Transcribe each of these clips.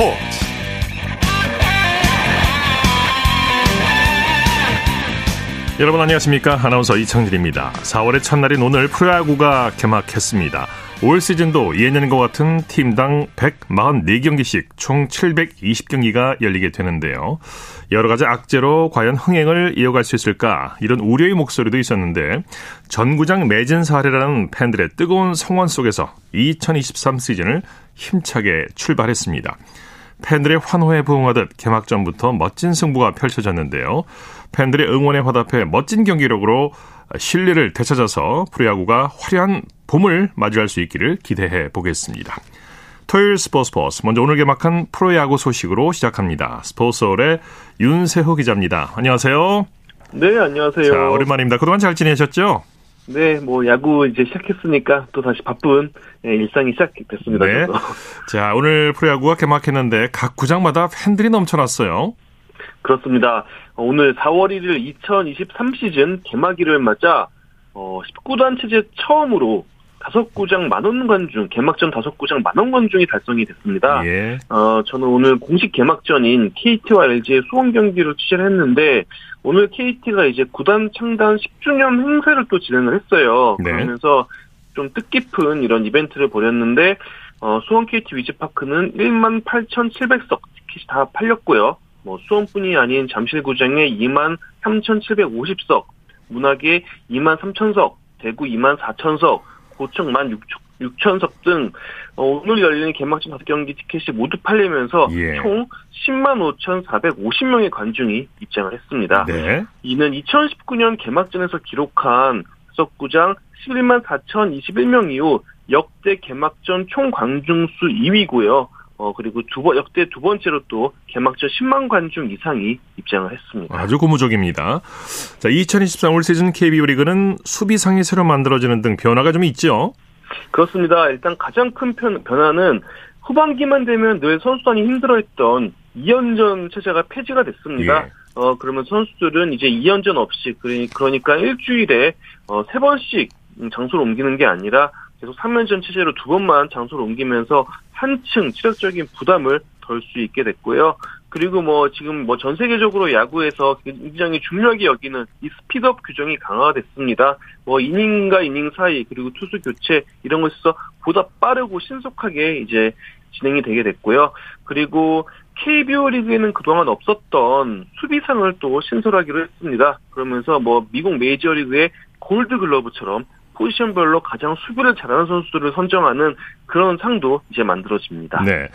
스포츠. 여러분 안녕하십니까? 아나운서 이창진입니다. 4월의 첫날인 오늘 프로야구가 개막했습니다. 올 시즌도 예년과 같은 팀당 144경기씩 총 720경기가 열리게 되는데요. 여러 가지 악재로 과연 흥행을 이어갈 수 있을까? 이런 우려의 목소리도 있었는데 전구장 매진 사례라는 팬들의 뜨거운 성원 속에서 2023 시즌을 힘차게 출발했습니다. 팬들의 환호에 부응하듯 개막전부터 멋진 승부가 펼쳐졌는데요. 팬들의 응원에 화답해 멋진 경기력으로 신뢰를 되찾아서 프로야구가 화려한 봄을 맞이할 수 있기를 기대해 보겠습니다. 토요일 스포츠 스포츠 먼저 오늘 개막한 프로야구 소식으로 시작합니다. 스포츠홀의 윤세호 기자입니다. 안녕하세요. 네, 안녕하세요. 자, 오랜만입니다. 그동안 잘 지내셨죠? 네, 뭐 야구 이제 시작했으니까 또 다시 바쁜 네, 일상이 시작됐습니다. 네. 자, 오늘 프로야구가 개막했는데 각 구장마다 팬들이 넘쳐났어요. 그렇습니다. 어, 오늘 4월 1일 2023 시즌 개막일을 맞아 어, 19단 체제 처음으로 다섯 구장 만원 관중, 개막전 다섯 구장 만원 관중이 달성이 됐습니다. 예. 어, 저는 오늘 공식 개막전인 KT와 LG의 수원 경기를 취재를 했는데, 오늘 KT가 이제 구단 창단 10주년 행사를 또 진행을 했어요. 네. 그러면서 좀 뜻깊은 이런 이벤트를 벌였는데, 어, 수원 KT 위즈파크는 1만 8,700석 티켓이 다 팔렸고요. 뭐, 수원뿐이 아닌 잠실구장에 2만 3,750석, 문학에 2만 3천석, 대구 2만 4천석, 고층 1만 6천, 석등 어, 오늘 열리는 개막전 5경기 티켓이 모두 팔리면서 예. 총 10만 5,450명의 관중이 입장을 했습니다. 네. 이는 2019년 개막전에서 기록한 석구장 11만 4,021명 이후 역대 개막전 총 관중수 2위고요. 어, 그리고 두 번, 역대 두 번째로 또 개막전 10만 관중 이상이 입장을 했습니다. 아주 고무적입니다. 자, 2023 올 시즌 KBO 리그는 수비상이 새로 만들어지는 등 변화가 좀 있죠? 그렇습니다. 일단 가장 큰 편- 변화는 후반기만 되면 늘 선수단이 힘들어했던 2연전 체제가 폐지가 됐습니다. 예. 어, 그러면 선수들은 이제 2연전 없이, 그러니- 그러니까 일주일에, 어, 세 번씩 음, 장소를 옮기는 게 아니라 계속 3연전 체제로 두 번만 장소를 옮기면서 한층 체력적인 부담을 덜 수 있게 됐고요. 그리고 뭐 지금 뭐 전 세계적으로 야구에서 굉장히 중요하게 여기는 이 스피드업 규정이 강화가 됐습니다. 뭐 이닝과 이닝 사이 그리고 투수 교체 이런 것에서 보다 빠르고 신속하게 이제 진행이 되게 됐고요. 그리고 KBO 리그에는 그동안 없었던 수비상을 또 신설하기로 했습니다. 그러면서 뭐 미국 메이저리그의 골드 글러브처럼 포지션별로 가장 수비를 잘하는 선수들을 선정하는 그런 상도 이제 만들어집니다. 네.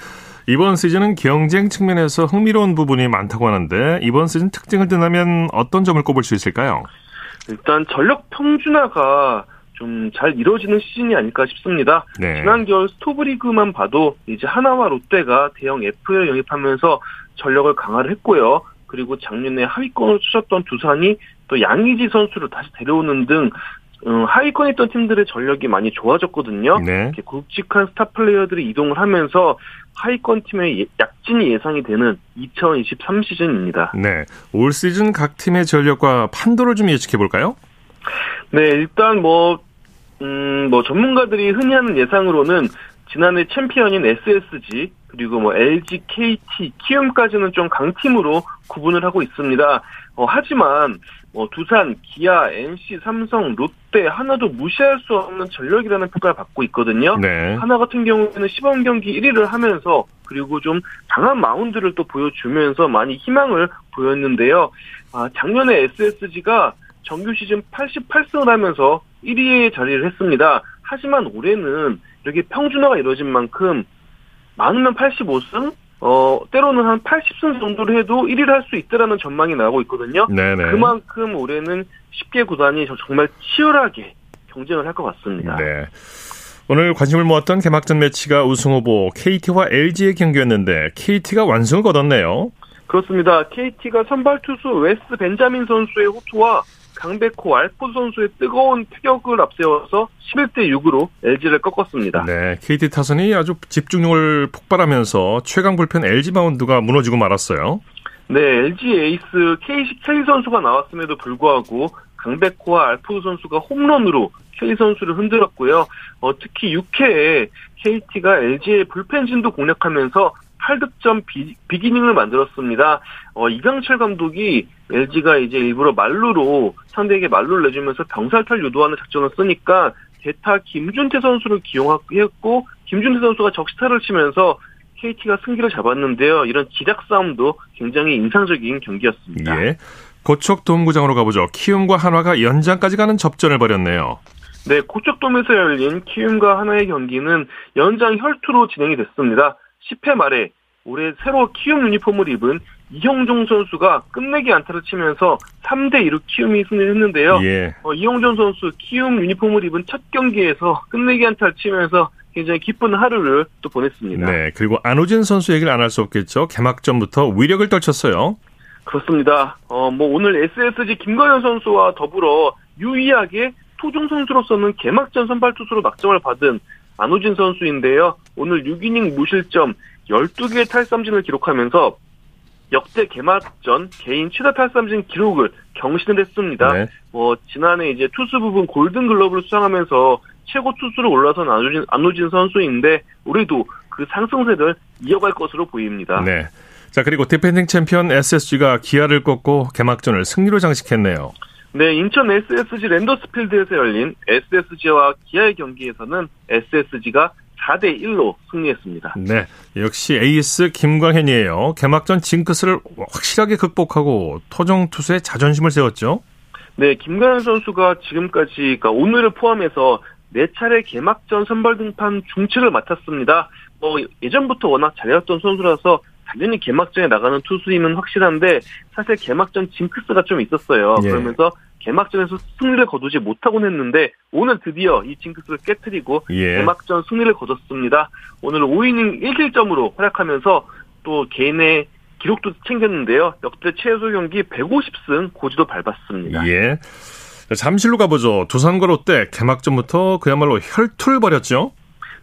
이번 시즌은 경쟁 측면에서 흥미로운 부분이 많다고 하는데 이번 시즌 특징을 든다면 어떤 점을 꼽을 수 있을까요? 일단 전력 평준화가 좀 잘 이루어지는 시즌이 아닐까 싶습니다. 네. 지난 겨울 스토브리그만 봐도 이제 하나와 롯데가 대형 FA를 영입하면서 전력을 강화를 했고요. 그리고 작년에 하위권을 치셨던 두산이 또 양의지 선수를 다시 데려오는 등 음, 하위권에 있던 팀들의 전력이 많이 좋아졌거든요. 네. 이렇게 굵직한 스타 플레이어들이 이동을 하면서 하위권 팀의 예- 약진이 예상이 되는 2023 시즌입니다. 네. 올 시즌 각 팀의 전력과 판도를 좀 예측해 볼까요? 네, 일단 뭐, 음, 뭐 전문가들이 흔히 하는 예상으로는 지난해 챔피언인 SSG, 그리고 뭐 LG, KT, 키움까지는 좀 강팀으로 구분을 하고 있습니다. 어, 하지만 뭐 두산, 기아, NC, 삼성, 롯데 하나도 무시할 수 없는 전력이라는 평가를 받고 있거든요. 네. 하나 같은 경우에는 시범 경기 1위를 하면서 그리고 좀 강한 마운드를 또 보여주면서 많이 희망을 보였는데요. 아, 작년에 SSG가 정규 시즌 88승을 하면서 1위에 자리를 했습니다. 하지만 올해는 이렇게 평준화가 이루어진 만큼 많으면 85승, 어, 때로는 한 80승 정도를 해도 1위를 할 수 있다라는 전망이 나오고 있거든요. 네네. 그만큼 올해는 10개 구단이 저- 정말 치열하게 경쟁을 할 것 같습니다. 네. 오늘 관심을 모았던 개막전 매치가 우승 후보 KT와 LG의 경기였는데 KT가 완승을 거뒀네요. 그렇습니다. KT가 선발 투수 웨스 벤자민 선수의 호투와 강백호 알포드 선수의 뜨거운 타격을 앞세워서 11대 6으로 LG를 꺾었습니다. 네, KT 타선이 아주 집중력을 폭발하면서 최강 불펜 LG 마운드가 무너지고 말았어요. 네, LG 에이스 케이시 켈리 선수가 나왔음에도 불구하고 강백호와 알포 선수가 홈런으로 켈리 선수를 흔들었고요. 어, 특히 6회에 KT가 LG의 불펜진도 공략하면서 8득점 비, 비기닝을 만들었습니다. 어, 이강철 감독이 LG가 이제 일부러 말루로 상대에게 말루를 내주면서 병살탈 유도하는 작전을 쓰니까 대타 김준태 선수를 기용했고 김준태 선수가 적시타를 치면서 KT가 승기를 잡았는데요. 이런 지략 싸움도 굉장히 인상적인 경기였습니다. 예. 고척 돔구장으로 가보죠. 키움과 한화가 연장까지 가는 접전을 벌였네요. 네, 고척돔에서 열린 키움과 한화의 경기는 연장 혈투로 진행이 됐습니다. 10회 말에 올해 새로 키움 유니폼을 입은 이형종 선수가 끝내기 안타를 치면서 3대 2로 키움이 승리했는데요. 예. 어, 이형종 선수 키움 유니폼을 입은 첫 경기에서 끝내기 안타를 치면서 굉장히 기쁜 하루를 또 보냈습니다. 네, 그리고 안우진 선수 얘기를 안 할 수 없겠죠. 개막전부터 위력을 떨쳤어요. 그렇습니다. 어, 뭐 오늘 SSG 김가현 선수와 더불어 유의하게 토종 선수로서는 개막전 선발 투수로 낙점을 받은 안우진 선수인데요. 오늘 6이닝 무실점 12개의 탈삼진을 기록하면서 역대 개막전 개인 최다 탈삼진 기록을 경신을 했습니다. 네. 뭐 지난해 이제 투수 부분 골든 글러브를 수상하면서 최고 투수로 올라선 안우진, 안우진 선수인데 우리도 그 상승세를 이어갈 것으로 보입니다. 네. 자, 그리고 디펜딩 챔피언 SSG가 기아를 꺾고 개막전을 승리로 장식했네요. 네, 인천 SSG 랜더스필드에서 열린 SSG와 기아의 경기에서는 SSG가 4대 1로 승리했습니다. 네. 역시 에이스 김광현이에요. 개막전 징크스를 확실하게 극복하고 토종 투수의 자존심을 세웠죠. 네, 김광현 선수가 지금까지 그러니까 오늘을 포함해서 네 차례 개막전 선발 등판 중치를 맡았습니다. 뭐 예전부터 워낙 잘해왔던 선수라서 당연히 개막전에 나가는 투수임은 확실한데 사실 개막전 징크스가 좀 있었어요. 예. 그러면서 개막전에서 승리를 거두지 못하곤 했는데 오늘 드디어 이 징크스를 깨뜨리고 예. 개막전 승리를 거뒀습니다. 오늘 5이닝 1실점으로 활약하면서 또 개인의 기록도 챙겼는데요. 역대 최소 경기 150승 고지도 밟았습니다. 예. 자, 잠실로 가보죠. 두산과 롯데 개막전부터 그야말로 혈투를 벌였죠.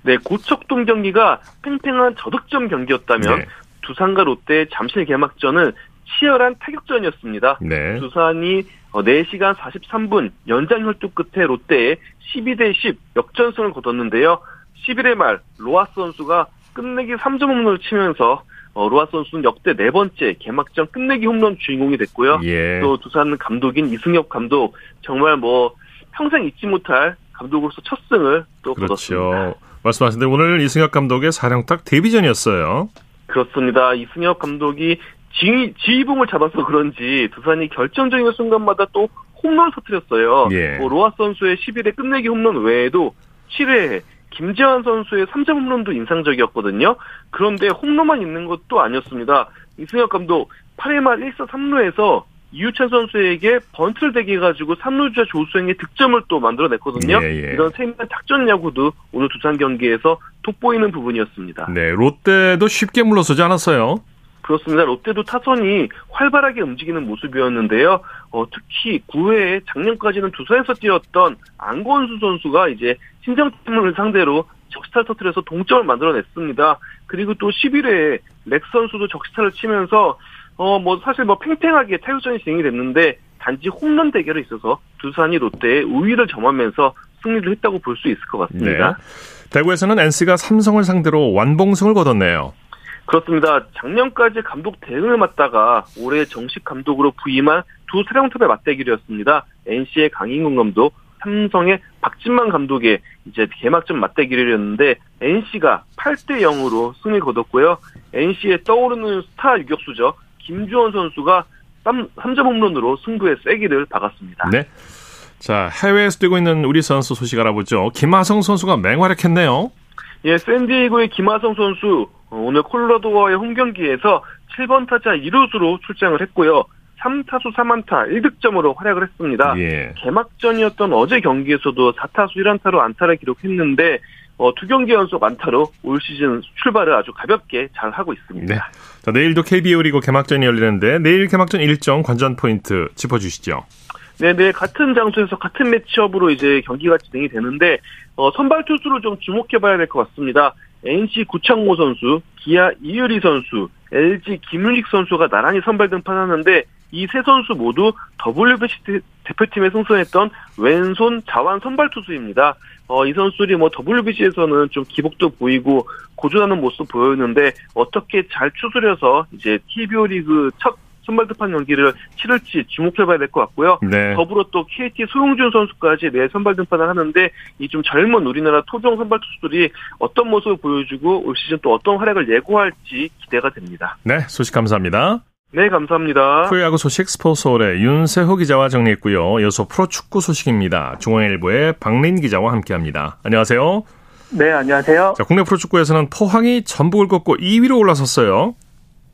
네, 고척돔 경기가 팽팽한 저득점 경기였다면 네. 두산과 롯데의 잠실 개막전은 치열한 타격전이었습니다. 네. 두산이 4시간 43분 연장 혈투 끝에 롯데에 12대 10 역전승을 거뒀는데요. 11회 말 로하스 선수가 끝내기 3점 홈런을 치면서 어, 로하스 선수는 역대 네 번째 개막전 끝내기 홈런 주인공이 됐고요. 예. 또 두산 감독인 이승엽 감독 정말 뭐 평생 잊지 못할 감독으로서 첫 승을 또 거뒀습니다. 그렇죠. 말씀하신 대로 오늘 이승엽 감독의 사령탁 데뷔전이었어요. 그렇습니다. 이승엽 감독이 지, 지휘봉을 잡아서 그런지 두산이 결정적인 순간마다 또 홈런을 터뜨렸어요. 예. 뭐 로하 선수의 11회 끝내기 홈런 외에도 7회에 김재환 선수의 3점 홈런도 인상적이었거든요. 그런데 홈런만 있는 것도 아니었습니다. 이승엽 감독 8회 말 1사 3루에서 이유찬 선수에게 번트를 대게 해가지고 3루주자 조수행의 득점을 또 만들어냈거든요. 예, 예. 이런 세밀한 작전 야구도 오늘 두산 경기에서 돋보이는 부분이었습니다. 네, 롯데도 쉽게 물러서지 않았어요. 그렇습니다. 롯데도 타선이 활발하게 움직이는 모습이었는데요. 어, 특히 9회에 작년까지는 두산에서 뛰었던 안건수 선수가 이제 신정팀을 상대로 적시타를 터뜨려서 동점을 만들어냈습니다. 그리고 또 11회에 렉스 선수도 적시타를 치면서 어, 뭐 사실 뭐 팽팽하게 타격전이 진행이 됐는데 단지 홈런 대결에 있어서 두산이 롯데에 우위를 점하면서 승리를 했다고 볼 수 있을 것 같습니다. 네. 대구에서는 NC가 삼성을 상대로 완봉승을 거뒀네요. 그렇습니다. 작년까지 감독 대행을 맡다가 올해 정식 감독으로 부임한 두 사령탑의 맞대결이었습니다. NC의 강인권 감독, 삼성의 박진만 감독의 이제 개막전 맞대결이었는데 NC가 8대 0으로 승리 거뒀고요. NC의 떠오르는 스타 유격수죠. 김주원 선수가 3점 홈런으로 승부의 세기를 박았습니다. 네. 자, 해외에서 뛰고 있는 우리 선수 소식 알아보죠. 김하성 선수가 맹활약했네요. 예, 샌디에이고의 김하성 선수 어, 오늘 콜로라도와의 홈 경기에서 7번 타자 2루수로 출장을 했고요. 3타수 3안타 1득점으로 활약을 했습니다. 예. 개막전이었던 어제 경기에서도 4타수 1안타로 안타를 기록했는데 어, 두 경기 연속 안타로 올 시즌 출발을 아주 가볍게 잘 하고 있습니다. 네. 자, 내일도 KBO 리그 개막전이 열리는데 내일 개막전 일정 관전 포인트 짚어주시죠. 네, 네, 같은 장소에서 같은 매치업으로 이제 경기가 진행이 되는데, 어, 선발 투수를 좀 주목해봐야 될 것 같습니다. NC 구창모 선수, 기아 이유리 선수, LG 김윤식 선수가 나란히 선발 등판하는데, 이 세 선수 모두 WBC 대표팀에 승선했던 왼손 자완 선발 투수입니다. 어, 이 선수들이 뭐 WBC에서는 좀 기복도 보이고 고전하는 모습 보였는데 어떻게 잘 추스려서 이제 KBO 리그 첫 선발 등판 경기를 치를지 주목해봐야 될 것 같고요. 네. 더불어 또 KT 소용준 선수까지 내 선발 등판을 하는데 이 좀 젊은 우리나라 토종 선발 투수들이 어떤 모습을 보여주고 올 시즌 또 어떤 활약을 예고할지 기대가 됩니다. 네, 소식 감사합니다. 네, 감사합니다. 프로야구 소식 스포츠홀의 윤세호 기자와 정리했고요. 이어서 프로축구 소식입니다. 중앙일보의 박린 기자와 함께합니다. 안녕하세요. 네, 안녕하세요. 자, 국내 프로축구에서는 포항이 전북을 꺾고 2위로 올라섰어요.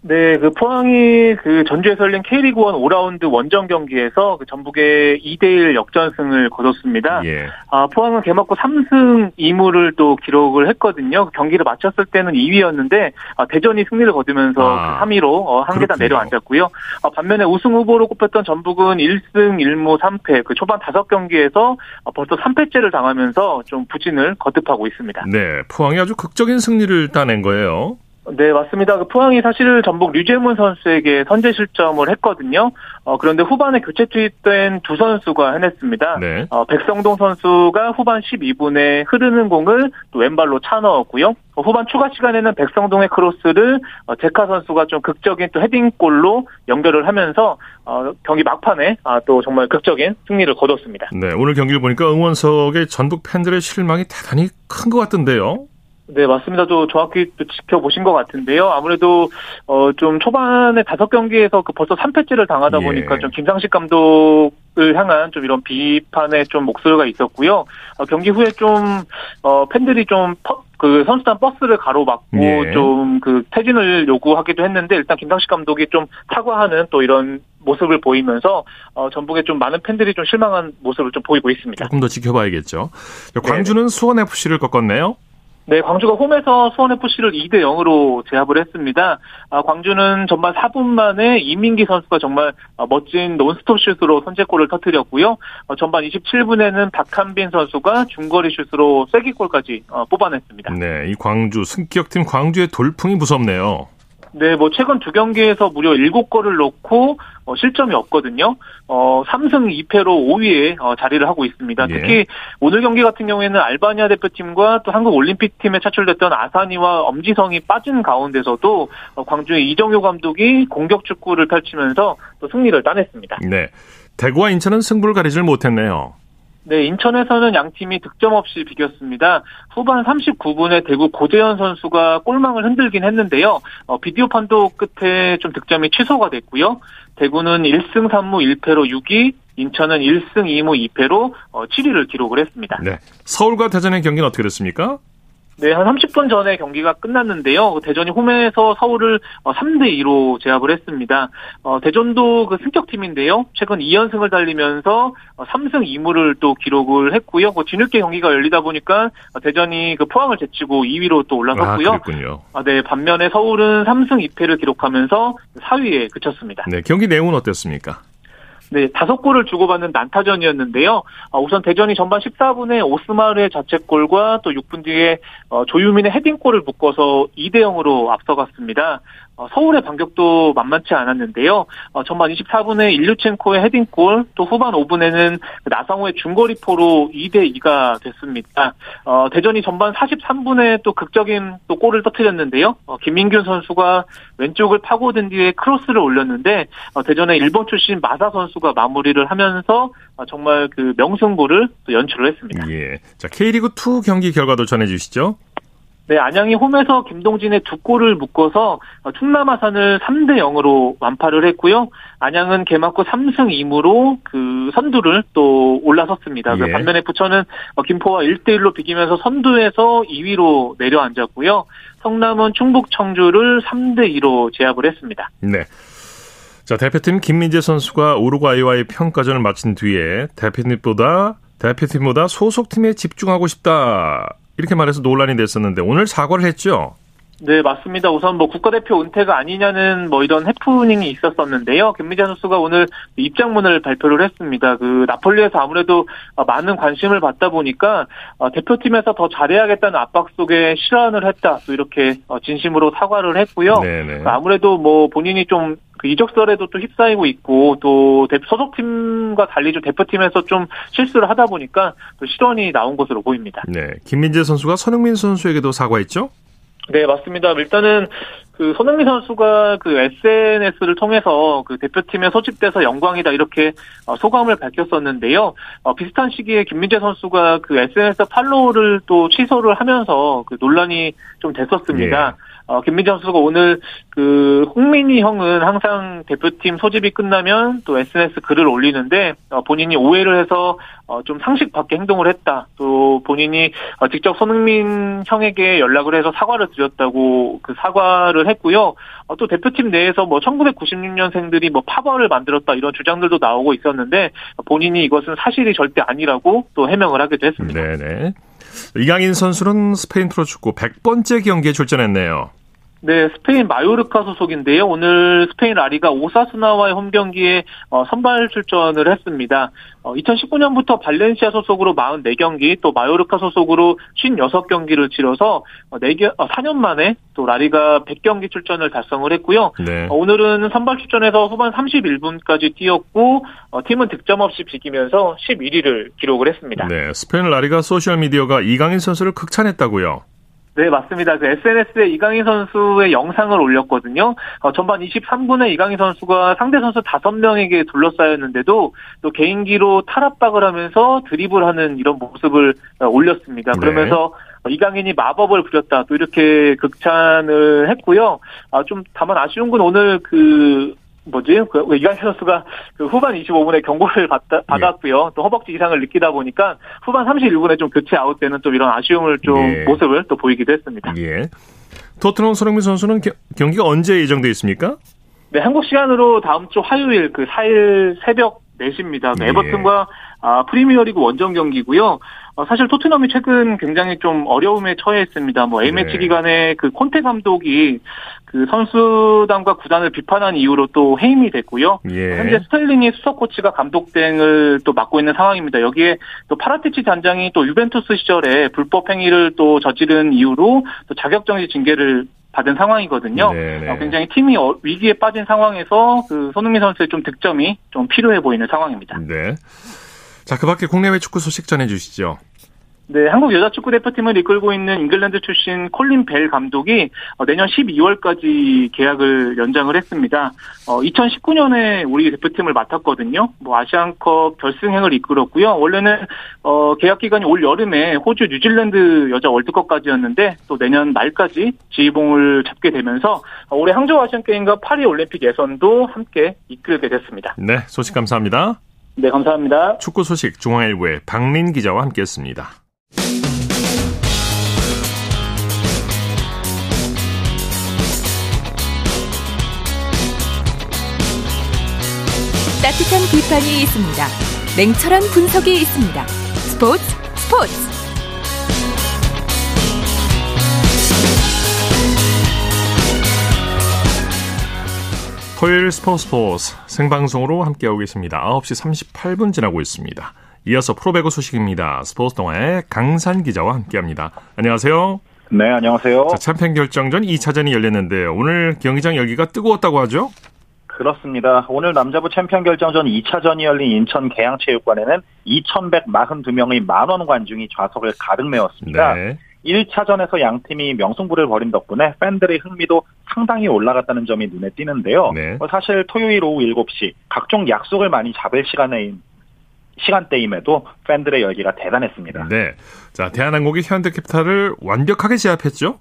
네, 그 포항이 그 전주에서 열린 K리그 1 5라운드 원정 경기에서 그 전북의 2대1 역전승을 거뒀습니다. 예. 아, 포항은 개막 후 3승 2무를 또 기록을 했거든요. 그 경기를 마쳤을 때는 2위였는데 아, 대전이 승리를 거두면서 아, 그 3위로 어, 한 계단 내려앉았고요. 아, 반면에 우승 후보로 꼽혔던 전북은 1승 1무 3패 그 초반 5경기에서 아, 벌써 3패째를 당하면서 좀 부진을 거듭하고 있습니다. 네, 포항이 아주 극적인 승리를 따낸 거예요. 네, 맞습니다. 그 포항이 사실 전북 류재문 선수에게 선제 실점을 했거든요. 어, 그런데 후반에 교체 투입된 두 선수가 해냈습니다. 네. 어, 백성동 선수가 후반 12분에 흐르는 공을 또 왼발로 차 넣었고요. 어, 후반 추가 시간에는 백성동의 크로스를 어, 제카 선수가 좀 극적인 또 헤딩골로 연결을 하면서 어, 경기 막판에 아, 또 정말 극적인 승리를 거뒀습니다. 네, 오늘 경기를 보니까 응원석에 전북 팬들의 실망이 대단히 큰 것 같던데요. 네, 맞습니다. 또 정확히 또 지켜보신 것 같은데요. 아무래도, 어, 좀 초반에 다섯 경기에서 그 벌써 3패째를 당하다 예. 보니까 좀 김상식 감독을 향한 좀 이런 비판의 좀 목소리가 있었고요. 어, 경기 후에 좀, 어, 팬들이 좀, 퍼, 그 선수단 버스를 가로막고 예. 좀그 퇴진을 요구하기도 했는데 일단 김상식 감독이 좀 사과하는 또 이런 모습을 보이면서 어, 전북에 좀 많은 팬들이 좀 실망한 모습을 좀 보이고 있습니다. 조금 더 지켜봐야겠죠. 광주는 네. 수원 FC를 꺾었네요. 네, 광주가 홈에서 수원FC를 2대 0으로 제압을 했습니다. 아, 광주는 전반 4분 만에 이민기 선수가 정말 어, 멋진 논스톱 슛으로 선제골을 터뜨렸고요. 어, 전반 27분에는 박한빈 선수가 중거리 슛으로 쐐기골까지 어, 뽑아냈습니다. 네, 이 광주 승격팀 광주의 돌풍이 무섭네요. 네, 뭐 최근 두 경기에서 무려 7골을 넣고 어, 실점이 없거든요. 어, 3승 2패로 5위에 어, 자리를 하고 있습니다. 예. 특히 오늘 경기 같은 경우에는 알바니아 대표팀과 또 한국 올림픽팀에 차출됐던 아사니와 엄지성이 빠진 가운데서도 어, 광주의 이정효 감독이 공격 축구를 펼치면서 또 승리를 따냈습니다. 네. 대구와 인천은 승부를 가리질 못했네요. 네, 인천에서는 양 팀이 득점 없이 비겼습니다. 후반 39분에 대구 고재현 선수가 골망을 흔들긴 했는데요. 어, 비디오 판독 끝에 좀 득점이 취소가 됐고요. 대구는 1승 3무 1패로 6위, 인천은 1승 2무 2패로 어, 7위를 기록을 했습니다. 네. 서울과 대전의 경기는 어떻게 됐습니까? 네, 한 30분 전에 경기가 끝났는데요. 그 대전이 홈에서 서울을 3대 어, 2로 제압을 했습니다. 어, 대전도 그 승격팀인데요. 최근 2연승을 달리면서 3승 어, 2무를 또 기록을 했고요. 그 뒤늦게 경기가 열리다 보니까 대전이 그 포항을 제치고 2위로 또 올라섰고요. 아, 그렇군요. 아, 네, 반면에 서울은 3승 2패를 기록하면서 4위에 그쳤습니다. 네, 경기 내용은 어땠습니까? 네, 다섯 골을 주고받는 난타전이었는데요. 아, 우선 대전이 전반 14분에 오스마르의 자책골과 또 6분 뒤에 어, 조유민의 헤딩골을 묶어서 2대 0으로 앞서갔습니다. 어, 서울의 반격도 만만치 않았는데요. 어, 전반 24분에 일류첸코의 헤딩골, 또 후반 5분에는 나상호의 중거리포로 2대 2가 됐습니다. 어, 대전이 전반 43분에 또 극적인 또 골을 터뜨렸는데요. 어, 김민균 선수가 왼쪽을 파고든 뒤에 크로스를 올렸는데 어, 대전의 일본 출신 마사 선수가 마무리를 하면서 어, 정말 그 명승부를 또 연출을 했습니다. 예. 자, K리그 2 경기 결과도 전해 주시죠. 네, 안양이 홈에서 김동진의 두 골을 묶어서 충남 아산을 3대 0으로 완파를 했고요. 안양은 개막 후 3승 2무로 그 선두를 또 올라섰습니다. 예. 반면에 부천은 김포와 1대 1로 비기면서 선두에서 2위로 내려앉았고요. 성남은 충북 청주를 3대 2로 제압을 했습니다. 네. 자, 대표팀 김민재 선수가 우루과이와의 평가전을 마친 뒤에 대표팀보다 대표팀보다 소속팀에 집중하고 싶다. 이렇게 말해서 논란이 됐었는데 오늘 사과를 했죠? 네, 맞습니다. 우선 뭐 국가대표 은퇴가 아니냐는 뭐 이런 해프닝이 있었었는데요. 김민재 선수가 오늘 입장문을 발표를 했습니다. 그 나폴리에서 아무래도 많은 관심을 받다 보니까 어, 대표팀에서 더 잘해야겠다는 압박 속에 실언을 했다. 또 이렇게 어, 진심으로 사과를 했고요. 네네. 아무래도 뭐 본인이 좀그 이적설에도 또 휩싸이고 있고 또 소속팀과 달리 좀 대표팀에서 좀 실수를 하다 보니까 또 실언이 나온 것으로 보입니다. 네, 김민재 선수가 손흥민 선수에게도 사과했죠? 네, 맞습니다. 일단은 그 손흥민 선수가 그 SNS를 통해서 그 대표팀에 소집돼서 영광이다 이렇게 어, 소감을 밝혔었는데요. 어, 비슷한 시기에 김민재 선수가 그 SNS 팔로우를 또 취소를 하면서 그 논란이 좀 됐었습니다. 예. 어, 김민재 선수가 오늘 그 홍민희 형은 항상 대표팀 소집이 끝나면 또 SNS 글을 올리는데 어, 본인이 오해를 해서 어, 좀 상식 밖의 행동을 했다. 또 본인이 어, 직접 손흥민 형에게 연락을 해서 사과를 드렸다고 그 사과를 했고요. 어, 또 대표팀 내에서 뭐 1996년생들이 뭐 파벌을 만들었다 이런 주장들도 나오고 있었는데 본인이 이것은 사실이 절대 아니라고 또 해명을 하기도 했습니다. 네네. 이강인 선수는 스페인 프로축구 100번째 경기에 출전했네요. 네, 스페인 마요르카 소속인데요. 오늘 스페인 라리가 오사스나와의 홈 경기에 어, 선발 출전을 했습니다. 2019년부터 어, 발렌시아 소속으로 44경기, 또 마요르카 소속으로 56경기를 치러서 4개, 어, 4년 만에 또 라리가 100경기 출전을 달성을 했고요. 네. 오늘은 선발 출전해서 후반 31분까지 뛰었고 팀은 득점 없이 비기면서 11위를 기록을 했습니다. 네, 스페인 라리가 소셜 미디어가 이강인 선수를 극찬했다고요. 네, 맞습니다. 그 SNS에 이강인 선수의 영상을 올렸거든요. 어, 전반 23분에 이강인 선수가 상대 선수 5명에게 둘러싸였는데도 또 개인기로 탈압박을 하면서 드리블하는 이런 모습을 어, 올렸습니다. 네. 그러면서 네. 이강인이 마법을 부렸다. 또 이렇게 극찬을 했고요. 아, 좀 다만 아쉬운 건 오늘 그 뭐지? 그 이강인 선수가 그 후반 25분에 경고를 받다, 예. 받았고요. 예. 또 허벅지 이상을 느끼다 보니까 후반 31분에 좀 교체 아웃되는 좀 이런 아쉬움을 좀 예. 모습을 또 보이기도 했습니다. 예. 토트넘 손흥민 선수는 겨, 경기가 언제 예정돼 있습니까? 네, 한국 시간으로 다음 주 화요일 그 4일 새벽 4시입니다. 예. 에버튼과 아, 프리미어리그 원정 경기고요. 어, 사실 토트넘이 최근 굉장히 좀 어려움에 처해 있습니다. 뭐 A매치 네. 기간에 그 콘테 감독이 그 선수단과 구단을 비판한 이유로 또 해임이 됐고요. 예. 현재 스텔리니 수석 코치가 감독 대행을 또 맡고 있는 상황입니다. 여기에 또 파라티치 단장이 또 유벤투스 시절에 불법 행위를 또 저지른 이유로 또 자격 정지 징계를 받은 상황이거든요. 네네. 네. 어, 굉장히 팀이 어, 위기에 빠진 상황에서 그 손흥민 선수의 좀 득점이 좀 필요해 보이는 상황입니다. 네. 자, 그 밖에 국내외 축구 소식 전해 주시죠. 네, 한국 여자 축구 대표팀을 이끌고 있는 잉글랜드 출신 콜린 벨 감독이 어, 내년 12월까지 계약을 연장을 했습니다. 어, 2019년에 우리 대표팀을 맡았거든요. 뭐 아시안컵 결승행을 이끌었고요. 원래는 어, 계약 기간이 올 여름에 호주 뉴질랜드 여자 월드컵까지였는데 또 내년 말까지 지휘봉을 잡게 되면서 올해 항저우 아시안 게임과 파리 올림픽 예선도 함께 이끌게 됐습니다. 네, 소식 감사합니다. 네, 감사합니다. 축구 소식 중앙일보의 박민 기자와 함께했습니다. 따뜻한 비판이 있습니다. 냉철한 분석이 있습니다. 스포츠 스포츠 토요일 스포츠 스포츠 생방송으로 함께하고 계십니다. 9시 38분 지나고 있습니다. 이어서 프로배구 소식입니다. 스포츠 동아의 강산 기자와 함께합니다. 안녕하세요. 네, 안녕하세요. 자, 챔피언 결정전 2차전이 열렸는데 오늘 경기장 열기가 뜨거웠다고 하죠? 그렇습니다. 오늘 남자부 챔피언 결정전 2차전이 열린 인천 계양체육관에는 2,142명의 만원 관중이 좌석을 가득 메웠습니다. 네. 1차전에서 양 팀이 명승부를 벌인 덕분에 팬들의 흥미도 상당히 올라갔다는 점이 눈에 띄는데요. 네. 뭐 사실 토요일 오후 7시 각종 약속을 많이 잡을 시간에 시간대임에도 팬들의 열기가 대단했습니다. 네. 자, 대한항공이 현대캐피탈을 완벽하게 제압했죠?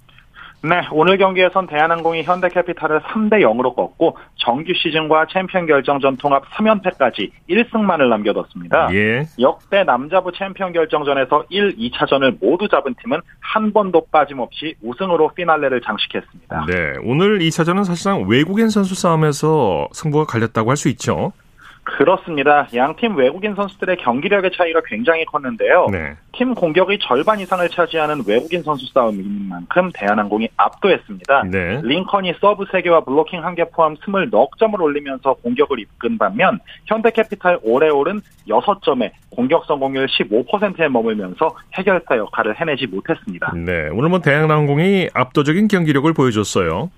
네, 오늘 경기에선 대한항공이 현대캐피탈을 3대 0으로 꺾고 정규 시즌과 챔피언 결정전 통합 3연패까지 1승만을 남겨뒀습니다. 예. 역대 남자부 챔피언 결정전에서 1, 2차전을 모두 잡은 팀은 한 번도 빠짐없이 우승으로 피날레를 장식했습니다. 네, 오늘 2차전은 사실상 외국인 선수 싸움에서 승부가 갈렸다고 할 수 있죠. 그렇습니다. 양팀 외국인 선수들의 경기력의 차이가 굉장히 컸는데요. 네. 팀 공격의 절반 이상을 차지하는 외국인 선수 싸움인 만큼 대한항공이 압도했습니다. 네. 링컨이 서브 3개와 블로킹 1개 포함 24점을 올리면서 공격을 이끈 반면 현대캐피탈 오레올은 6점에 공격 성공률 15%에 머물면서 해결사 역할을 해내지 못했습니다. 네, 오늘 뭐 대한항공이 압도적인 경기력을 보여줬어요.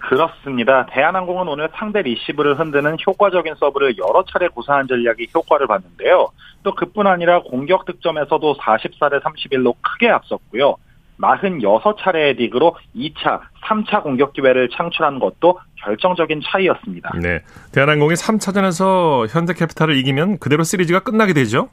그렇습니다. 대한항공은 오늘 상대 리시브를 흔드는 효과적인 서브를 여러 차례 구사한 전략이 효과를 봤는데요. 또 그뿐 아니라 공격 득점에서도 44대 31로 크게 앞섰고요. 46차례의 딕으로 2차, 3차 공격 기회를 창출한 것도 결정적인 차이였습니다. 네. 대한항공이 3차전에서 현대캐피탈을 이기면 그대로 시리즈가 끝나게 되죠?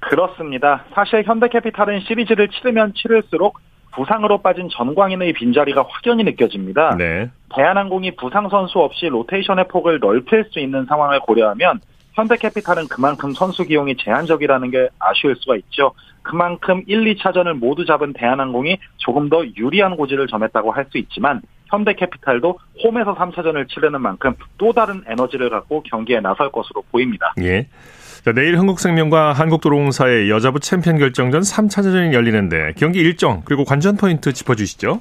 그렇습니다. 사실 현대캐피탈은 시리즈를 치르면 치를수록 부상으로 빠진 전광인의 빈자리가 확연히 느껴집니다. 네. 대한항공이 부상 선수 없이 로테이션의 폭을 넓힐 수 있는 상황을 고려하면 현대캐피탈은 그만큼 선수 기용이 제한적이라는 게 아쉬울 수가 있죠. 그만큼 1, 2차전을 모두 잡은 대한항공이 조금 더 유리한 고지를 점했다고 할 수 있지만 현대캐피탈도 홈에서 3차전을 치르는 만큼 또 다른 에너지를 갖고 경기에 나설 것으로 보입니다. 예. 자, 내일 흥국생명과 한국도로공사의 여자부 챔피언 결정전 3차전이 열리는데 경기 일정 그리고 관전 포인트 짚어주시죠.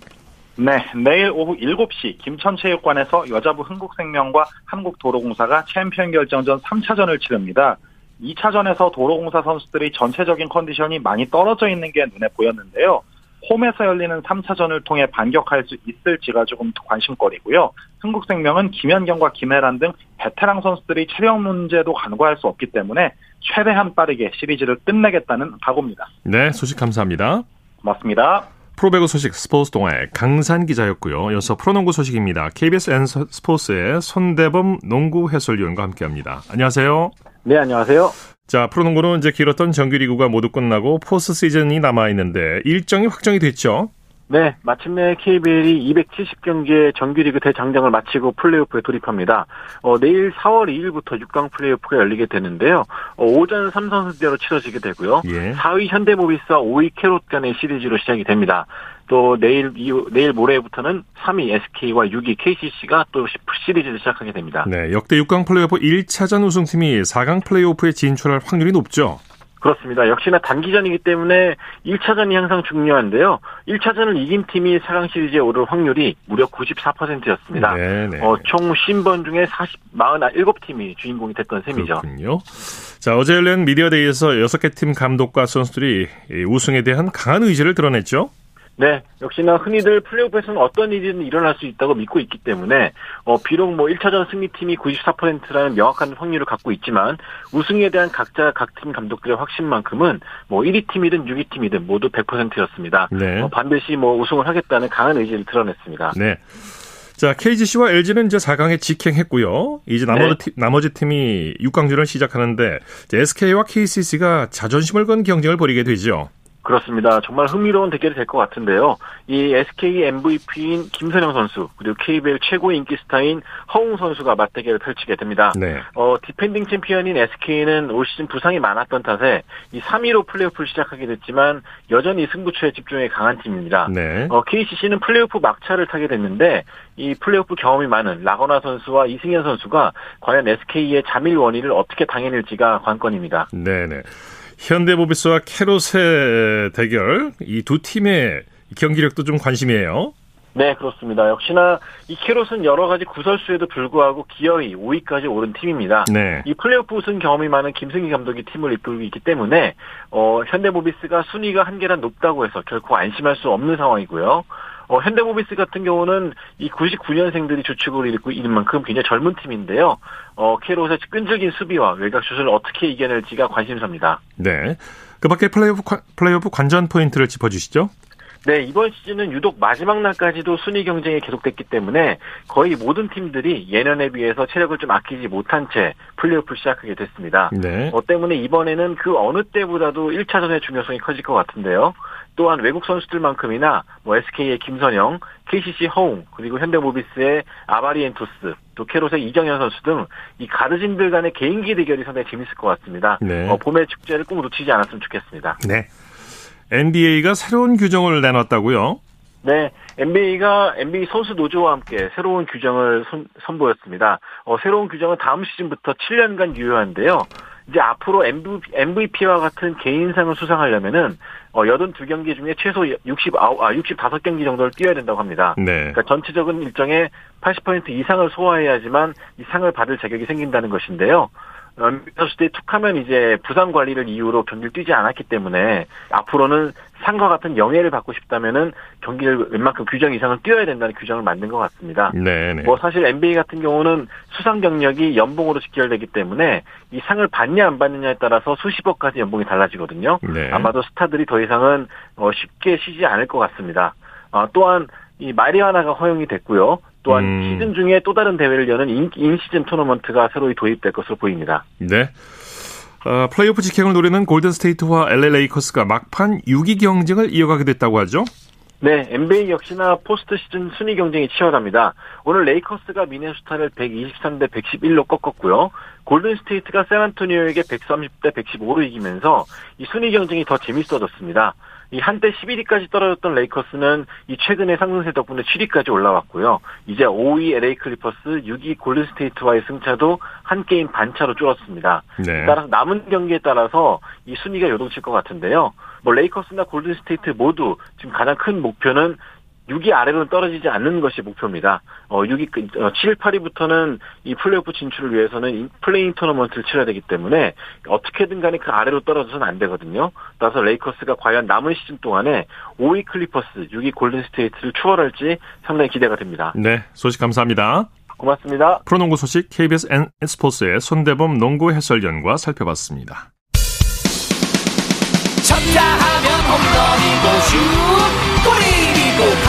네, 내일 오후 7시 김천체육관에서 여자부 흥국생명과 한국도로공사가 챔피언 결정전 3차전을 치릅니다. 2차전에서 도로공사 선수들이 전체적인 컨디션이 많이 떨어져 있는 게 눈에 보였는데요. 홈에서 열리는 3차전을 통해 반격할 수 있을지가 조금 관심거리고요. 흥국생명은 김연경과 김해란 등 베테랑 선수들이 체력 문제도 간과할 수 없기 때문에 최대한 빠르게 시리즈를 끝내겠다는 각오입니다. 네, 소식 감사합니다. 고맙습니다. 프로배구 소식 스포츠 동아의 강산 기자였고요. 이어서 프로농구 소식입니다. KBS N 스포츠의 손대범 농구 해설위원과 함께합니다. 안녕하세요. 네, 안녕하세요. 자, 프로농구는 이제 길었던 정규리그가 모두 끝나고 포스트 시즌이 남아 있는데 일정이 확정이 됐죠. 네, 마침내 KBL이 270경기의 정규리그 대장정을 마치고 플레이오프에 돌입합니다. 어, 내일 4월 2일부터 6강 플레이오프가 열리게 되는데요. 어, 오전 3선수대로 치러지게 되고요. 예. 4위 현대모비스와 5위 캐롯 간의 시리즈로 시작이 됩니다. 또 내일 내일 모레부터는 3위 SK와 6위 KCC가 또 시리즈를 시작하게 됩니다. 네, 역대 6강 플레이오프 1차전 우승팀이 4강 플레이오프에 진출할 확률이 높죠. 그렇습니다. 역시나 단기전이기 때문에 1차전이 항상 중요한데요. 1차전을 이긴 팀이 4강 시리즈에 오를 확률이 무려 94%였습니다. 네네. 어, 총 50번 중에 40, 47팀이 주인공이 됐던 셈이죠. 그렇군요. 자, 어제 열린 미디어데이에서 6개 팀 감독과 선수들이 우승에 대한 강한 의지를 드러냈죠. 네, 역시나 흔히들 플레이오프에서는 어떤 일이든 일어날 수 있다고 믿고 있기 때문에 어, 비록 뭐 1차전 승리팀이 94%라는 명확한 확률을 갖고 있지만 우승에 대한 각자 각 팀 감독들의 확신만큼은 뭐 1위 팀이든 6위 팀이든 모두 100%였습니다. 네. 어, 반드시 뭐 우승을 하겠다는 강한 의지를 드러냈습니다. 네. 자, KGC와 LG는 이제 4강에 직행했고요. 이제 나머지, 네. 팀, 나머지 팀이 6강전을 시작하는데 SK와 KCC가 자존심을 건 경쟁을 벌이게 되죠. 그렇습니다. 정말 흥미로운 대결이 될 것 같은데요. 이 SK MVP인 김선영 선수 그리고 KBL 최고 인기 스타인 허웅 선수가 맞대결을 펼치게 됩니다. 네. 어, 디펜딩 챔피언인 SK는 올 시즌 부상이 많았던 탓에 이 3위로 플레이오프를 시작하게 됐지만 여전히 승부처에 집중해 강한 팀입니다. 네. 어, KCC는 플레이오프 막차를 타게 됐는데 이 플레이오프 경험이 많은 라건아 선수와 이승현 선수가 과연 SK의 자밀 워니를 어떻게 당해낼지가 관건입니다. 네네. 현대모비스와 캐롯의 대결 이 두 팀의 경기력도 좀 관심이에요. 네, 그렇습니다. 역시나 이 캐롯은 여러 가지 구설수에도 불구하고 기어이 5위까지 오른 팀입니다. 네. 이 플레이오프 우승 경험이 많은 김승기 감독이 팀을 이끌고 있기 때문에 어, 현대모비스가 순위가 한 계단 높다고 해서 결코 안심할 수 없는 상황이고요. 어, 현대모비스 같은 경우는 이 99년생들이 주축으로 있고 있는 만큼 굉장히 젊은 팀인데요. 어, 캐롯의 끈질긴 수비와 외곽 슛을 어떻게 이겨낼지가 관심사입니다. 네. 그 밖에 플레이오프, 플레이오프 관전 포인트를 짚어주시죠. 네, 이번 시즌은 유독 마지막 날까지도 순위 경쟁이 계속됐기 때문에 거의 모든 팀들이 예년에 비해서 체력을 좀 아끼지 못한 채 플레이오프를 시작하게 됐습니다. 네. 어 때문에 이번에는 그 어느 때보다도 1차전의 중요성이 커질 것 같은데요. 또한 외국 선수들만큼이나 뭐 SK의 김선형, KCC 허웅, 그리고 현대모비스의 아바리엔토스, 또 캐롯의 이정현 선수 등 이 가르진들 간의 개인기 대결이 상당히 재밌을 것 같습니다. 네. 어, 봄의 축제를 꼭 놓치지 않았으면 좋겠습니다. 네. NBA가 새로운 규정을 내놨다고요? 네, NBA가 NBA 선수 노조와 함께 새로운 규정을 선, 선보였습니다. 어, 새로운 규정은 다음 시즌부터 7년간 유효한데요. 이제 앞으로 MVP와 같은 개인상을 수상하려면은 어 82경기 중에 최소 69, 아 65경기 정도를 뛰어야 된다고 합니다. 네. 그러니까 전체적인 일정의 80% 이상을 소화해야지만 이 상을 받을 자격이 생긴다는 것인데요. 선수 때 툭하면 이제 부상 관리를 이유로 경기를 뛰지 않았기 때문에 앞으로는 상과 같은 영예를 받고 싶다면은 경기를 웬만큼 규정 이상을 뛰어야 된다는 규정을 만든 것 같습니다. 네, 네. 뭐 사실 NBA 같은 경우는 수상 경력이 연봉으로 직결되기 때문에 이 상을 받냐 안 받느냐에 따라서 수십억까지 연봉이 달라지거든요. 네. 아마도 스타들이 더 이상은 어, 쉽게 쉬지 않을 것 같습니다. 어, 또한 이 마리화나가 허용이 됐고요. 또한 음. 시즌 중에 또 다른 대회를 여는 인, 인시즌 토너먼트가 새로 도입될 것으로 보입니다. 네. 어, 플레이오프 직행을 노리는 골든스테이트와 LA 레이커스가 막판 6위 경쟁을 이어가게 됐다고 하죠? 네, NBA 역시나 포스트 시즌 순위 경쟁이 치열합니다. 오늘 레이커스가 미네소타를 123대 111로 꺾었고요. 골든스테이트가 샌안토니오에게 130대 115로 이기면서 이 순위 경쟁이 더 재밌어졌습니다. 이 한때 11위까지 떨어졌던 레이커스는 이 최근의 상승세 덕분에 7위까지 올라왔고요. 이제 5위 LA 클리퍼스, 6위 골든스테이트와의 승차도 한 게임 반차로 줄었습니다. 네. 따라서 남은 경기에 따라서 이 순위가 요동칠 것 같은데요. 뭐 레이커스나 골든스테이트 모두 지금 가장 큰 목표는 6위 아래로는 떨어지지 않는 것이 목표입니다. 어, 6위, 7, 8위부터는 이 플레이오프 진출을 위해서는 플레이인 토너먼트를 치러야 되기 때문에 어떻게든 간에 그 아래로 떨어져서는 안 되거든요. 따라서 레이커스가 과연 남은 시즌 동안에 5위 클리퍼스, 6위 골든스테이트를 추월할지 상당히 기대가 됩니다. 네, 소식 감사합니다. 고맙습니다. 프로농구 소식 KBS N 스포츠의 손대범 농구 해설위원과 살펴봤습니다. 쳤다 하면 홈런이고 슛또각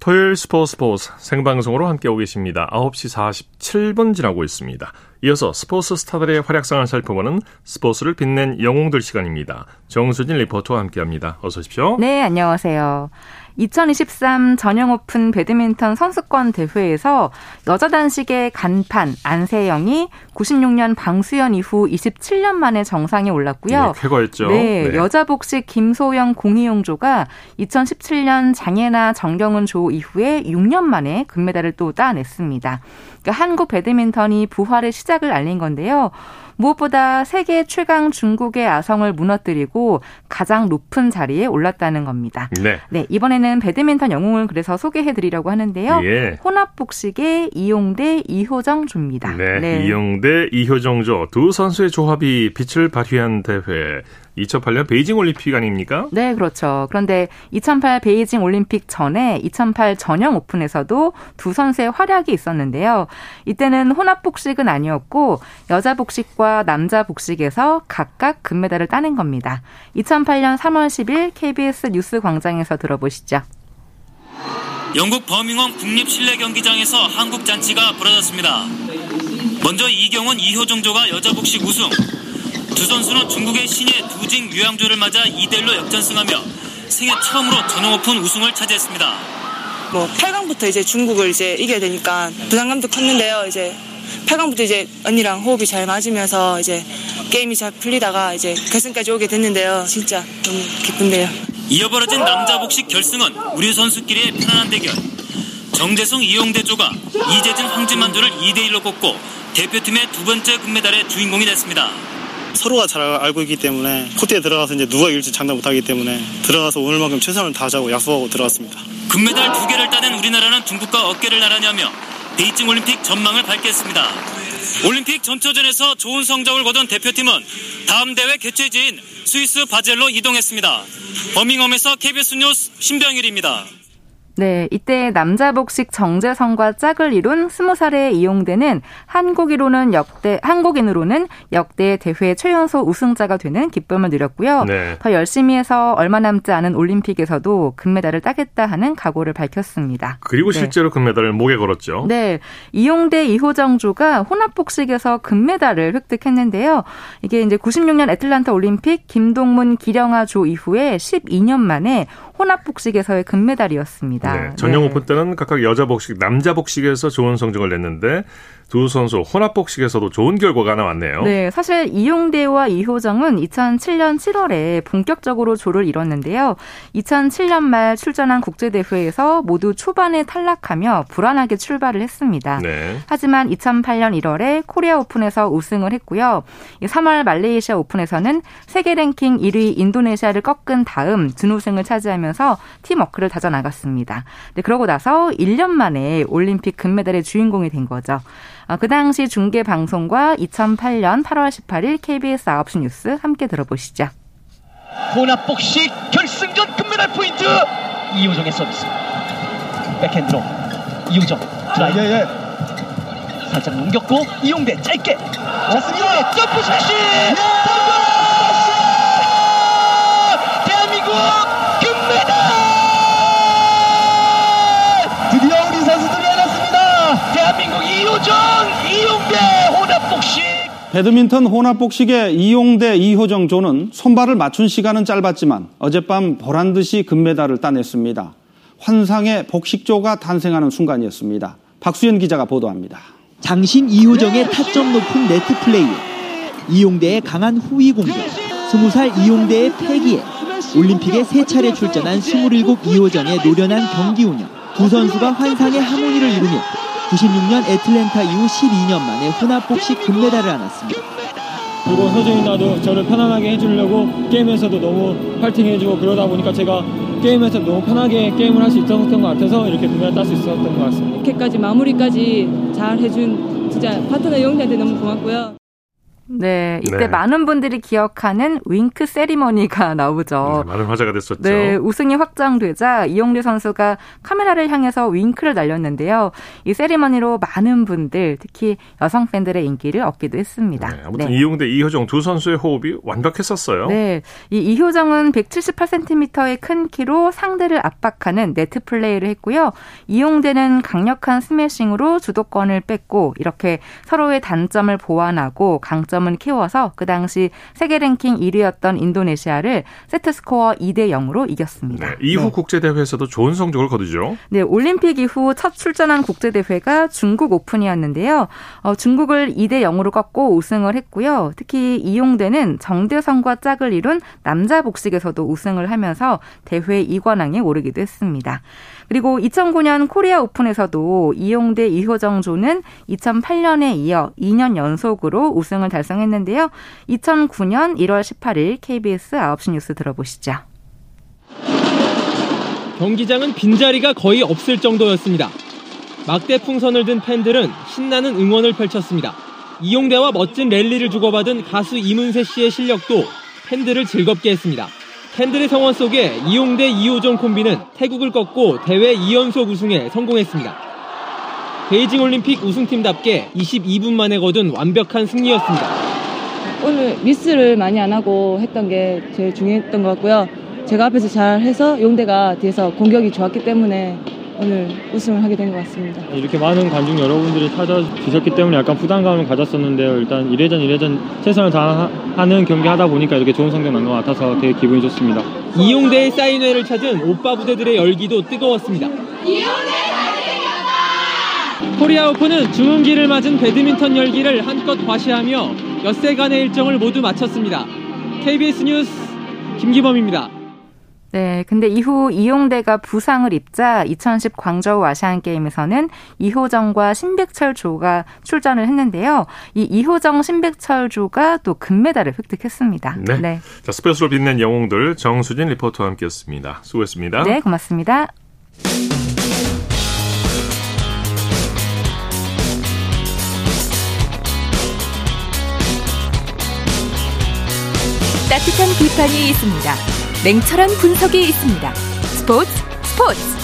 토요일 스포츠 스포츠 생방송으로 함께 오 계십니다. 9시 47분 지나고 있습니다. 이어서 스포츠 스타들의 활약상을 살펴보는 스포츠를 빛낸 영웅들 시간입니다. 정수진 리포터와 함께합니다. 어서 오십시오. 네, 안녕하세요. 2023 전형 오픈 배드민턴 선수권 대회에서 여자 단식의 간판 안세영이 96년 방수연 이후 27년 만에 정상에 올랐고요. 네, 쾌거했죠. 네, 네. 여자 복식 김소영 공희용조가 2017년 장애나 정경은 조 이후에 6년 만에 금메달을 또 따냈습니다. 그러니까 한국 배드민턴이 부활의 시작을 알린 건데요. 무엇보다 세계 최강 중국의 아성을 무너뜨리고 가장 높은 자리에 올랐다는 겁니다. 네. 네 이번에는 배드민턴 영웅을 그래서 소개해 드리려고 하는데요. 예. 혼합 복식의 이용대 이효정 조입니다. 네. 네. 이용대 이효정 조 두 선수의 조합이 빛을 발휘한 대회 2008년 베이징 올림픽 아닙니까? 네, 그렇죠. 그런데 2008 베이징 올림픽 전에 2008 전형 오픈에서도 두 선수의 활약이 있었는데요. 이때는 혼합 복식은 아니었고 여자 복식과 남자 복식에서 각각 금메달을 따낸 겁니다. 2008년 3월 10일 KBS 뉴스 광장에서 들어보시죠. 영국 버밍엄 국립실내경기장에서 한국 잔치가 벌어졌습니다. 먼저 이경원 이효정조가 여자 복식 우승, 두 선수는 중국의 신예 두징 유양조를 맞아 2대1로 역전승하며 생애 처음으로 전용 오픈 우승을 차지했습니다. 뭐 8강부터 이제 중국을 이제 이겨야 되니까 부담감도 컸는데요. 이제 8강부터 이제 언니랑 호흡이 잘 맞으면서 이제 게임이 잘 풀리다가 이제 결승까지 오게 됐는데요. 진짜 너무 기쁜데요. 이어 벌어진 남자 복식 결승은 우리 선수끼리의 편안한 대결. 정재성 이용대조가 이재진 황진만두를 2대1로 꺾고 대표팀의 두 번째 금메달의 주인공이 됐습니다. 서로가 잘 알고 있기 때문에 코트에 들어가서 이제 누가 이길지 장담 못하기 때문에 들어가서 오늘만큼 최선을 다하자고 약속하고 들어갔습니다. 금메달 두 개를 따낸 우리나라는 중국과 어깨를 나란히하며 베이징 올림픽 전망을 밝혔습니다. 올림픽 전초전에서 좋은 성적을 거둔 대표팀은 다음 대회 네, 이때 남자 복식 정재성과 짝을 이룬 20살에 이용되는 한국인으로는 역대 한국인으로는 역대 대회 최연소 우승자가 되는 기쁨을 누렸고요. 네. 더 열심히 해서 얼마 남지 않은 올림픽에서도 금메달을 따겠다 하는 각오를 밝혔습니다. 그리고 네. 실제로 네. 금메달을 목에 걸었죠. 네, 이용대 이호정조가 혼합 복식에서 금메달을 획득했는데요. 이게 이제 96년 애틀란타 올림픽 김동문 기령아 조 이후에 12년 만에 혼합 복식에서의 금메달이었습니다. 네, 전용 네. 오픈 때는 각각 여자 복식, 남자 복식에서 좋은 성적을 냈는데 두 선수 혼합복식에서도 좋은 결과가 나왔네요. 네, 사실 이용대와 이효정은 2007년 7월에 본격적으로 조를 이뤘는데요. 2007년 말 출전한 국제대회에서 모두 초반에 탈락하며 불안하게 출발을 했습니다. 네. 하지만 2008년 1월에 코리아 오픈에서 우승을 했고요. 3월 말레이시아 오픈에서는 세계 랭킹 1위 인도네시아를 꺾은 다음 준우승을 차지하면서 팀워크를 다져나갔습니다. 네, 그러고 나서 1년 만에 올림픽 금메달의 주인공이 된 거죠. 어, 그 당시 중계 방송과 2008년 8월 18일 KBS 9시 뉴스 함께 들어보시죠. 혼합복식 결승전 금메달 포인트! 이호정의 서비스. 백핸드로 이호정 드라이브. 예, 예. 살짝 넘겼고 이용대 짧게. 좋습니다 점프샷이 예! 대한민국 이효정, 이용대 혼합복식. 배드민턴 혼합복식의 이용대 이효정 조는 손발을 맞춘 시간은 짧았지만 어젯밤 보란 듯이 금메달을 따냈습니다. 환상의 복식조가 탄생하는 순간이었습니다. 박수현 기자가 보도합니다. 장신 이효정의 타점 높은 네트 플레이, 이용대의 강한 후위 공격, 20살 이용대의 패기에 올림픽에 세 차례 출전한 27 이효정의 노련한 경기 운영, 두 선수가 환상의 하모니를 이루며 96년 애틀랜타 이후 12년 만에 혼합 복식 금메달을 안았습니다. 그리고 서준이 나도 저를 편안하게 해주려고 게임에서도 너무 파이팅 해주고 그러다 보니까 제가 게임에서 너무 편하게 게임을 할 수 있었던 것 같아서 이렇게 금메달 딸 수 있었던 것 같습니다. 이렇게까지 마무리까지 잘 해준 진짜 파트너 영대한테 너무 고맙고요. 네, 이때 네. 많은 분들이 기억하는 윙크 세리머니가 나오죠. 네, 많은 화제가 됐었죠. 네, 우승이 확정되자 이용래 선수가 카메라를 향해서 윙크를 날렸는데요. 이 세리머니로 많은 분들, 특히 여성 팬들의 인기를 얻기도 했습니다. 네, 아무튼 네. 이용대, 이효정 두 선수의 호흡이 완벽했었어요. 네, 이 이효정은 178cm의 큰 키로 상대를 압박하는 네트 플레이를 했고요. 이용대는 강력한 스매싱으로 주도권을 뺏고 이렇게 서로의 단점을 보완하고 강점 점은 키워서 그 당시 세계 랭킹 1위였던 인도네시아를 세트 스코어 2대 0으로 이겼습니다. 네, 이후 네. 국제 대회에서도 좋은 성적을 거두죠. 네, 올림픽 이후 첫 출전한 국제 대회가 중국 오픈이었는데요. 어, 중국을 2대 0으로 꺾고 우승을 했고요. 특히 이용대는 정대성과 짝을 이룬 남자 복식에서도 우승을 하면서 대회 2관왕에 오르기도 했습니다. 그리고 2009년 코리아 오픈에서도 이용대 이효정조는 2008년에 이어 2년 연속으로 우승을 달성했는데요. 2009년 1월 18일 KBS 9시 뉴스 들어보시죠. 경기장은 빈자리가 거의 없을 정도였습니다. 막대 풍선을 든 팬들은 신나는 응원을 펼쳤습니다. 이용대와 멋진 랠리를 주고받은 가수 이문세 씨의 실력도 팬들을 즐겁게 했습니다. 팬들의 성원 속에 이용대 이호정 콤비는 태국을 꺾고 대회 2연속 우승에 성공했습니다. 베이징 올림픽 우승팀답게 22분 만에 거둔 완벽한 승리였습니다. 오늘 미스를 많이 안 하고 했던 게 제일 중요했던 것 같고요. 제가 앞에서 잘 해서 용대가 뒤에서 공격이 좋았기 때문에 오늘 우승을 하게 된 것 같습니다. 이렇게 많은 관중 여러분들이 찾아주셨기 때문에 약간 부담감을 가졌었는데요. 일단 1회전 1회전 최선을 다하는 경기 하다 보니까 이렇게 좋은 성적 난 것 같아서 되게 기분이 좋습니다. 이용대의 사인회를 찾은 오빠 부대들의 열기도 뜨거웠습니다. 코리아 오픈은 주문기를 맞은 배드민턴 열기를 한껏 과시하며 엿새간의 일정을 모두 마쳤습니다. KBS 뉴스 김기범입니다. 네, 근데 이후 이용대가 부상을 입자 2010 광저우 아시안 게임에서는 이호정과 신백철 조가 출전을 했는데요. 이 이호정 신백철 조가 또 금메달을 획득했습니다. 네. 네. 자, 스페셜로 빛낸 영웅들 정수진 리포터와 함께했습니다. 수고했습니다. 네, 고맙습니다. 따뜻한 비판이 있습니다. 냉철한 분석이 있습니다. 스포츠 스포츠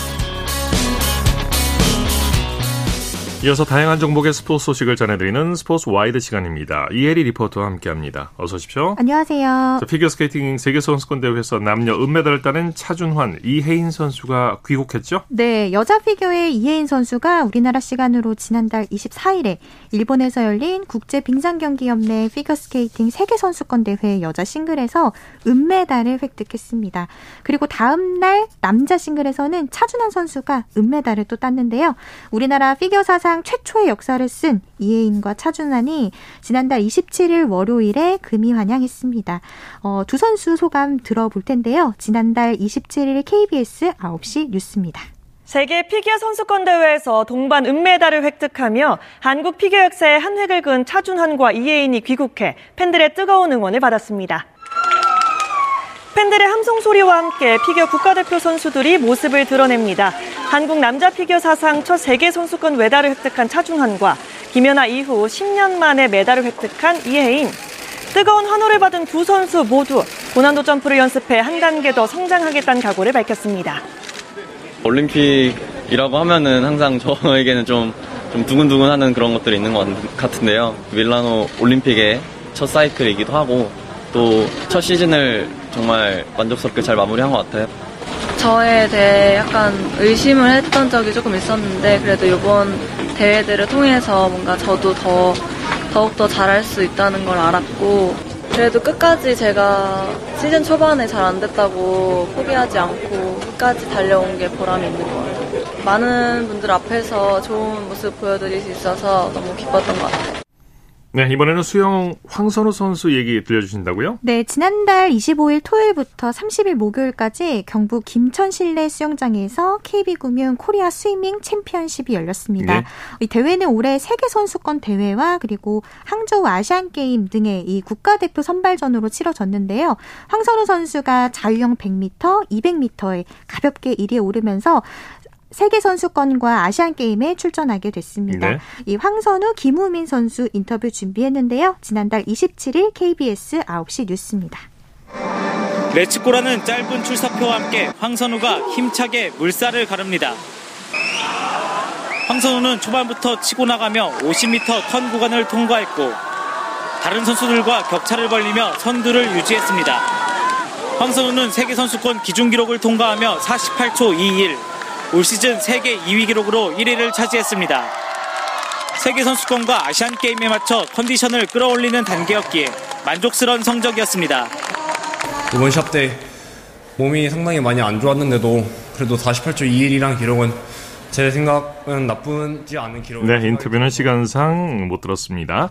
이어서 다양한 종목의 스포츠 소식을 전해드리는 스포츠 와이드 시간입니다. 이혜리 리포터와 함께합니다. 어서 오십시오. 안녕하세요. 자, 피겨스케이팅 세계선수권대회에서 남녀 은메달을 따낸 차준환, 이해인 선수가 귀국했죠? 네, 여자 피겨의 이해인 선수가 우리나라 시간으로 지난달 24일에 일본에서 열린 국제 빙상경기연맹 피겨스케이팅 세계선수권대회 여자 싱글에서 은메달을 획득했습니다. 그리고 다음 날 남자 싱글에서는 차준환 선수가 은메달을 또 땄는데요. 우리나라 피겨 사상 사상 최초의 역사를 쓴 이혜인과 차준환이 지난달 27일 월요일에 금이 환영했습니다. 어, 두 선수 소감 들어볼 텐데요. 지난달 27일 KBS 9시 뉴스입니다. 세계 피겨 선수권 대회에서 동반 은메달을 획득하며 한국 피겨 역사에 한 획을 그은 차준환과 이혜인이 귀국해 팬들의 뜨거운 응원을 받았습니다. 팬들의 함성 소리와 함께 피겨 국가대표 선수들이 모습을 드러냅니다. 한국 남자 피겨 사상 첫 세계 선수권 메달을 획득한 차준환과 김연아 이후 10년 만에 메달을 획득한 이혜인. 뜨거운 환호를 받은 두 선수 모두 고난도 점프를 연습해 한 단계 더 성장하겠다는 각오를 밝혔습니다. 올림픽이라고 하면은 항상 저에게는 좀, 좀 두근두근하는 그런 것들이 있는 것 같은데요. 밀라노 올림픽의 첫 사이클이기도 하고 또 첫 시즌을 정말 만족스럽게 잘 마무리한 것 같아요. 저에 대해 약간 의심을 했던 적이 조금 있었는데 그래도 이번 대회들을 통해서 뭔가 저도 더 더욱더 잘할 수 있다는 걸 알았고 그래도 끝까지 제가 시즌 초반에 잘 안 됐다고 포기하지 않고 끝까지 달려온 게 보람이 있는 것 같아요. 많은 분들 앞에서 좋은 모습 보여드릴 수 있어서 너무 기뻤던 것 같아요. 네, 이번에는 수영 황선우 선수 얘기 들려주신다고요? 네, 지난달 25일 토요일부터 30일 목요일까지 경북 김천 실내 수영장에서 KB금융 코리아 스위밍 챔피언십이 열렸습니다. 네. 이 대회는 올해 세계 선수권 대회와 그리고 항저우 아시안 게임 등의 이 국가대표 선발전으로 치러졌는데요. 황선우 선수가 자유형 100m, 200m에 가볍게 1위에 오르면서 세계 선수권과 아시안 게임에 출전하게 됐습니다. 네. 이 황선우, 김우민 선수 인터뷰 준비했는데요. 지난달 27일 KBS 9시 뉴스입니다. 레츠코라는 짧은 출사표와 함께 황선우가 힘차게 물살을 가릅니다. 황선우는 초반부터 치고 나가며 50m 턴 구간을 통과했고 다른 선수들과 격차를 벌리며 선두를 유지했습니다. 황선우는 세계 선수권 기준 기록을 통과하며 48초 21, 올 시즌 세계 2위 기록으로 1위를 차지했습니다. 세계 선수권과 아시안 게임에 맞춰 컨디션을 끌어올리는 단계였기에 만족스러운 성적이었습니다. 이번 시합 때 몸이 상당히 많이 안 좋았는데도 그래도 48초 21이란 기록은 제 생각은 나쁘지 않은 기록. 네, 인터뷰는 시간상 못 들었습니다.